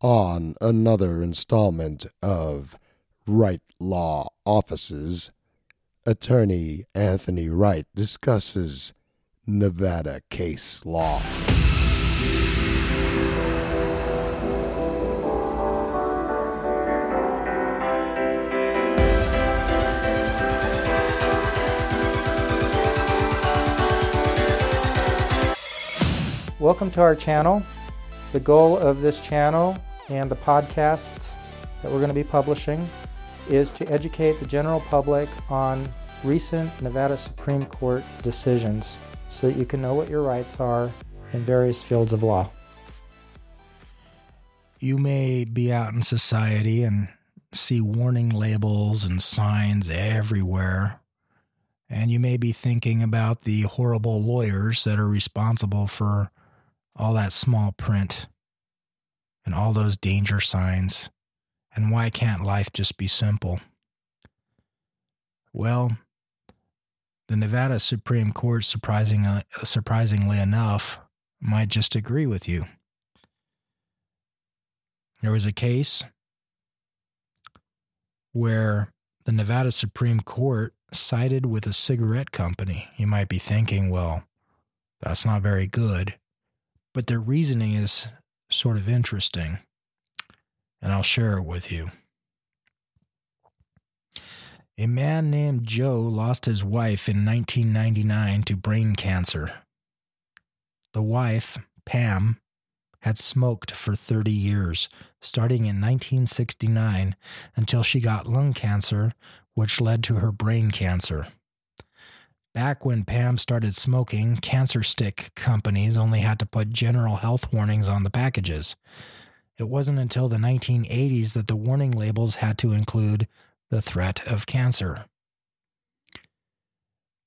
on another installment of Wright Law Offices. Attorney Anthony Wright discusses Nevada case law. Welcome to our channel. The goal of this channel and the podcasts that we're going to be publishing is to educate the general public on recent Nevada Supreme Court decisions so that you can know what your rights are in various fields of law. You may be out in society and see warning labels and signs everywhere. And you may be thinking about the horrible lawyers that are responsible for all that small print and all those danger signs. And why can't life just be simple? Well, the Nevada Supreme Court, surprisingly, uh, surprisingly enough, might just agree with you. There was a case where the Nevada Supreme Court sided with a cigarette company. You might be thinking, well, that's not very good but their reasoning is sort of interesting, and I'll share it with you. A man named Joe lost his wife in 1999 to brain cancer. The wife, Pam, had smoked for 30 years, starting in 1969 until she got lung cancer, which led to her brain cancer. Back when Pam started smoking, cancer stick companies only had to put general health warnings on the packages. It wasn't until the 1980s that the warning labels had to include the threat of cancer.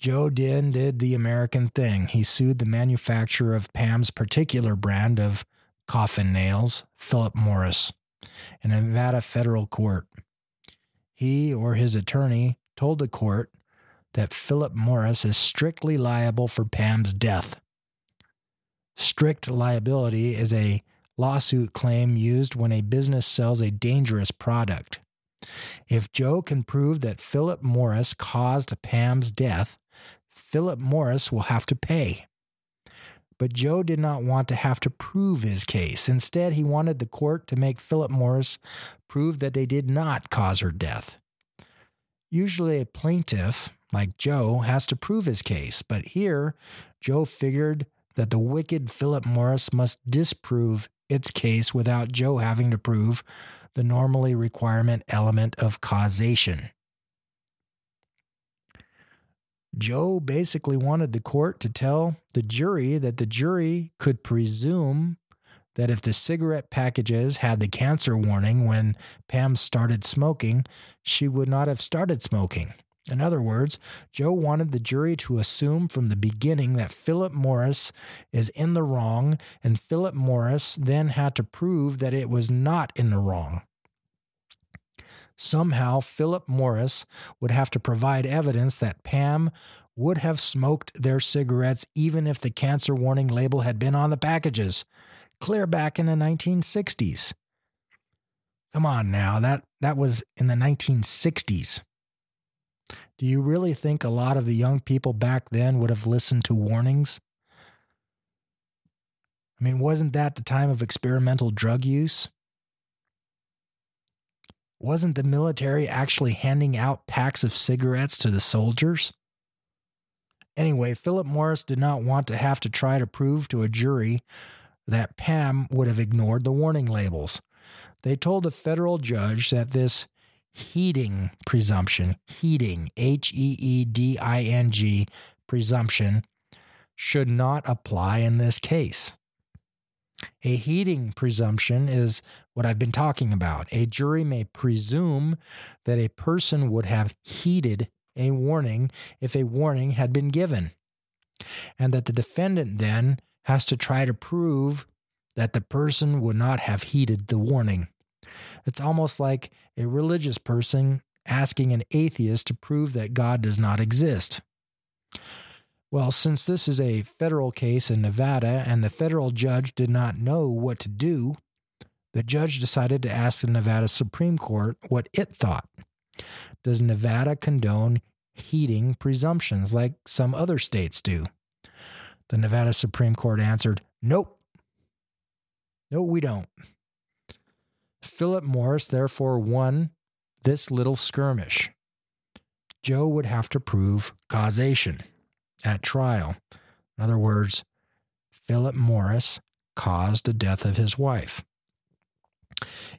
Joe Din did the American thing. He sued the manufacturer of Pam's particular brand of coffin nails, Philip Morris, in a Nevada federal court. He or his attorney told the court that Philip Morris is strictly liable for Pam's death. Strict liability is a lawsuit claim used when a business sells a dangerous product. If Joe can prove that Philip Morris caused Pam's death, Philip Morris will have to pay. But Joe did not want to have to prove his case. Instead, he wanted the court to make Philip Morris prove that they did not cause her death. Usually, a plaintiff like Joe has to prove his case, but here, Joe figured that the wicked Philip Morris must disprove its case without Joe having to prove the normally requirement element of causation. Joe basically wanted the court to tell the jury that the jury could presume that if the cigarette packages had the cancer warning when Pam started smoking, she would not have started smoking. In other words, Joe wanted the jury to assume from the beginning that Philip Morris is in the wrong, and Philip Morris then had to prove that it was not in the wrong. Somehow, Philip Morris would have to provide evidence that Pam would have smoked their cigarettes even if the cancer warning label had been on the packages, clear back in the 1960s. Come on now, that, that was in the 1960s. Do you really think a lot of the young people back then would have listened to warnings? I mean, wasn't that the time of experimental drug use? Wasn't the military actually handing out packs of cigarettes to the soldiers? Anyway, Philip Morris did not want to have to try to prove to a jury that Pam would have ignored the warning labels. They told a federal judge that this heeding presumption, heeding, H E E D I N G presumption, should not apply in this case. A heeding presumption is what I've been talking about. A jury may presume that a person would have heeded a warning if a warning had been given, and that the defendant then has to try to prove that the person would not have heeded the warning. It's almost like a religious person asking an atheist to prove that God does not exist. Well, since this is a federal case in Nevada and the federal judge did not know what to do, the judge decided to ask the Nevada Supreme Court what it thought. Does Nevada condone heeding presumptions like some other states do? The Nevada Supreme Court answered, Nope. No, we don't. Philip Morris therefore won this little skirmish. Joe would have to prove causation at trial. In other words, Philip Morris caused the death of his wife.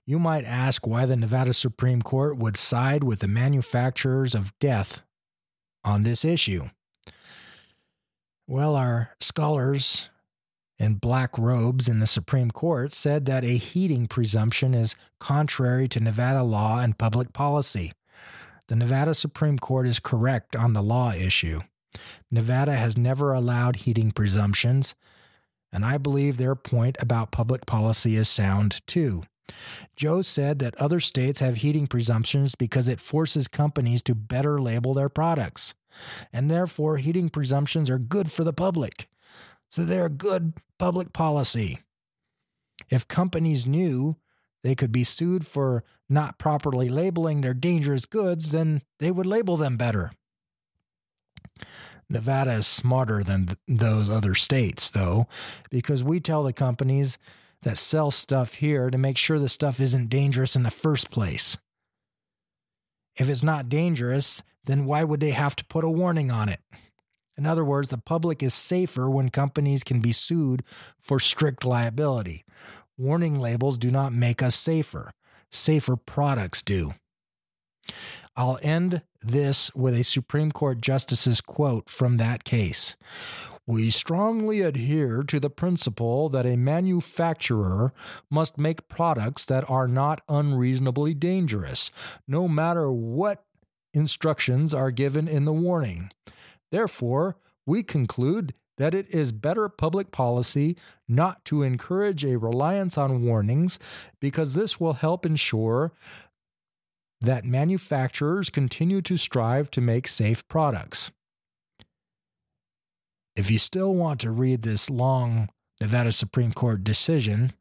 You might ask why the Nevada Supreme Court would side with the manufacturers of death on this issue. Well, our scholars in black robes in the Supreme Court said that a heeding presumption is contrary to Nevada law and public policy. The Nevada Supreme Court is correct on the law issue. Nevada has never allowed heeding presumptions, and I believe their point about public policy is sound too. Joe said that other states have heeding presumptions because it forces companies to better label their products, and therefore heeding presumptions are good for the public. So they're a good public policy. If companies knew they could be sued for not properly labeling their dangerous goods, then they would label them better. Nevada is smarter than th- those other states, though, because we tell the companies that sell stuff here to make sure the stuff isn't dangerous in the first place. If it's not dangerous, then why would they have to put a warning on it? In other words, the public is safer when companies can be sued for strict liability. Warning labels do not make us safer, safer products do. I'll end this with a Supreme Court justice's quote from that case. We strongly adhere to the principle that a manufacturer must make products that are not unreasonably dangerous, no matter what instructions are given in the warning. Therefore, we conclude that it is better public policy not to encourage a reliance on warnings because this will help ensure that manufacturers continue to strive to make safe products. If you still want to read this long Nevada Supreme Court decision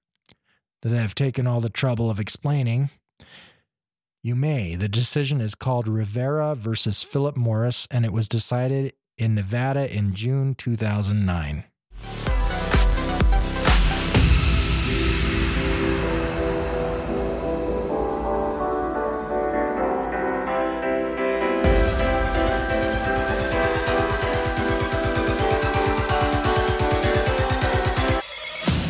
that I've taken all the trouble of explaining, you may. The decision is called Rivera versus Philip Morris, and it was decided in Nevada in June 2009.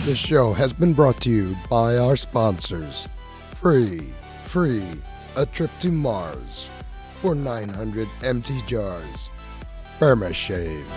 This show has been brought to you by our sponsors. Free, free, a trip to Mars for 900 empty jars. Burma-Shave.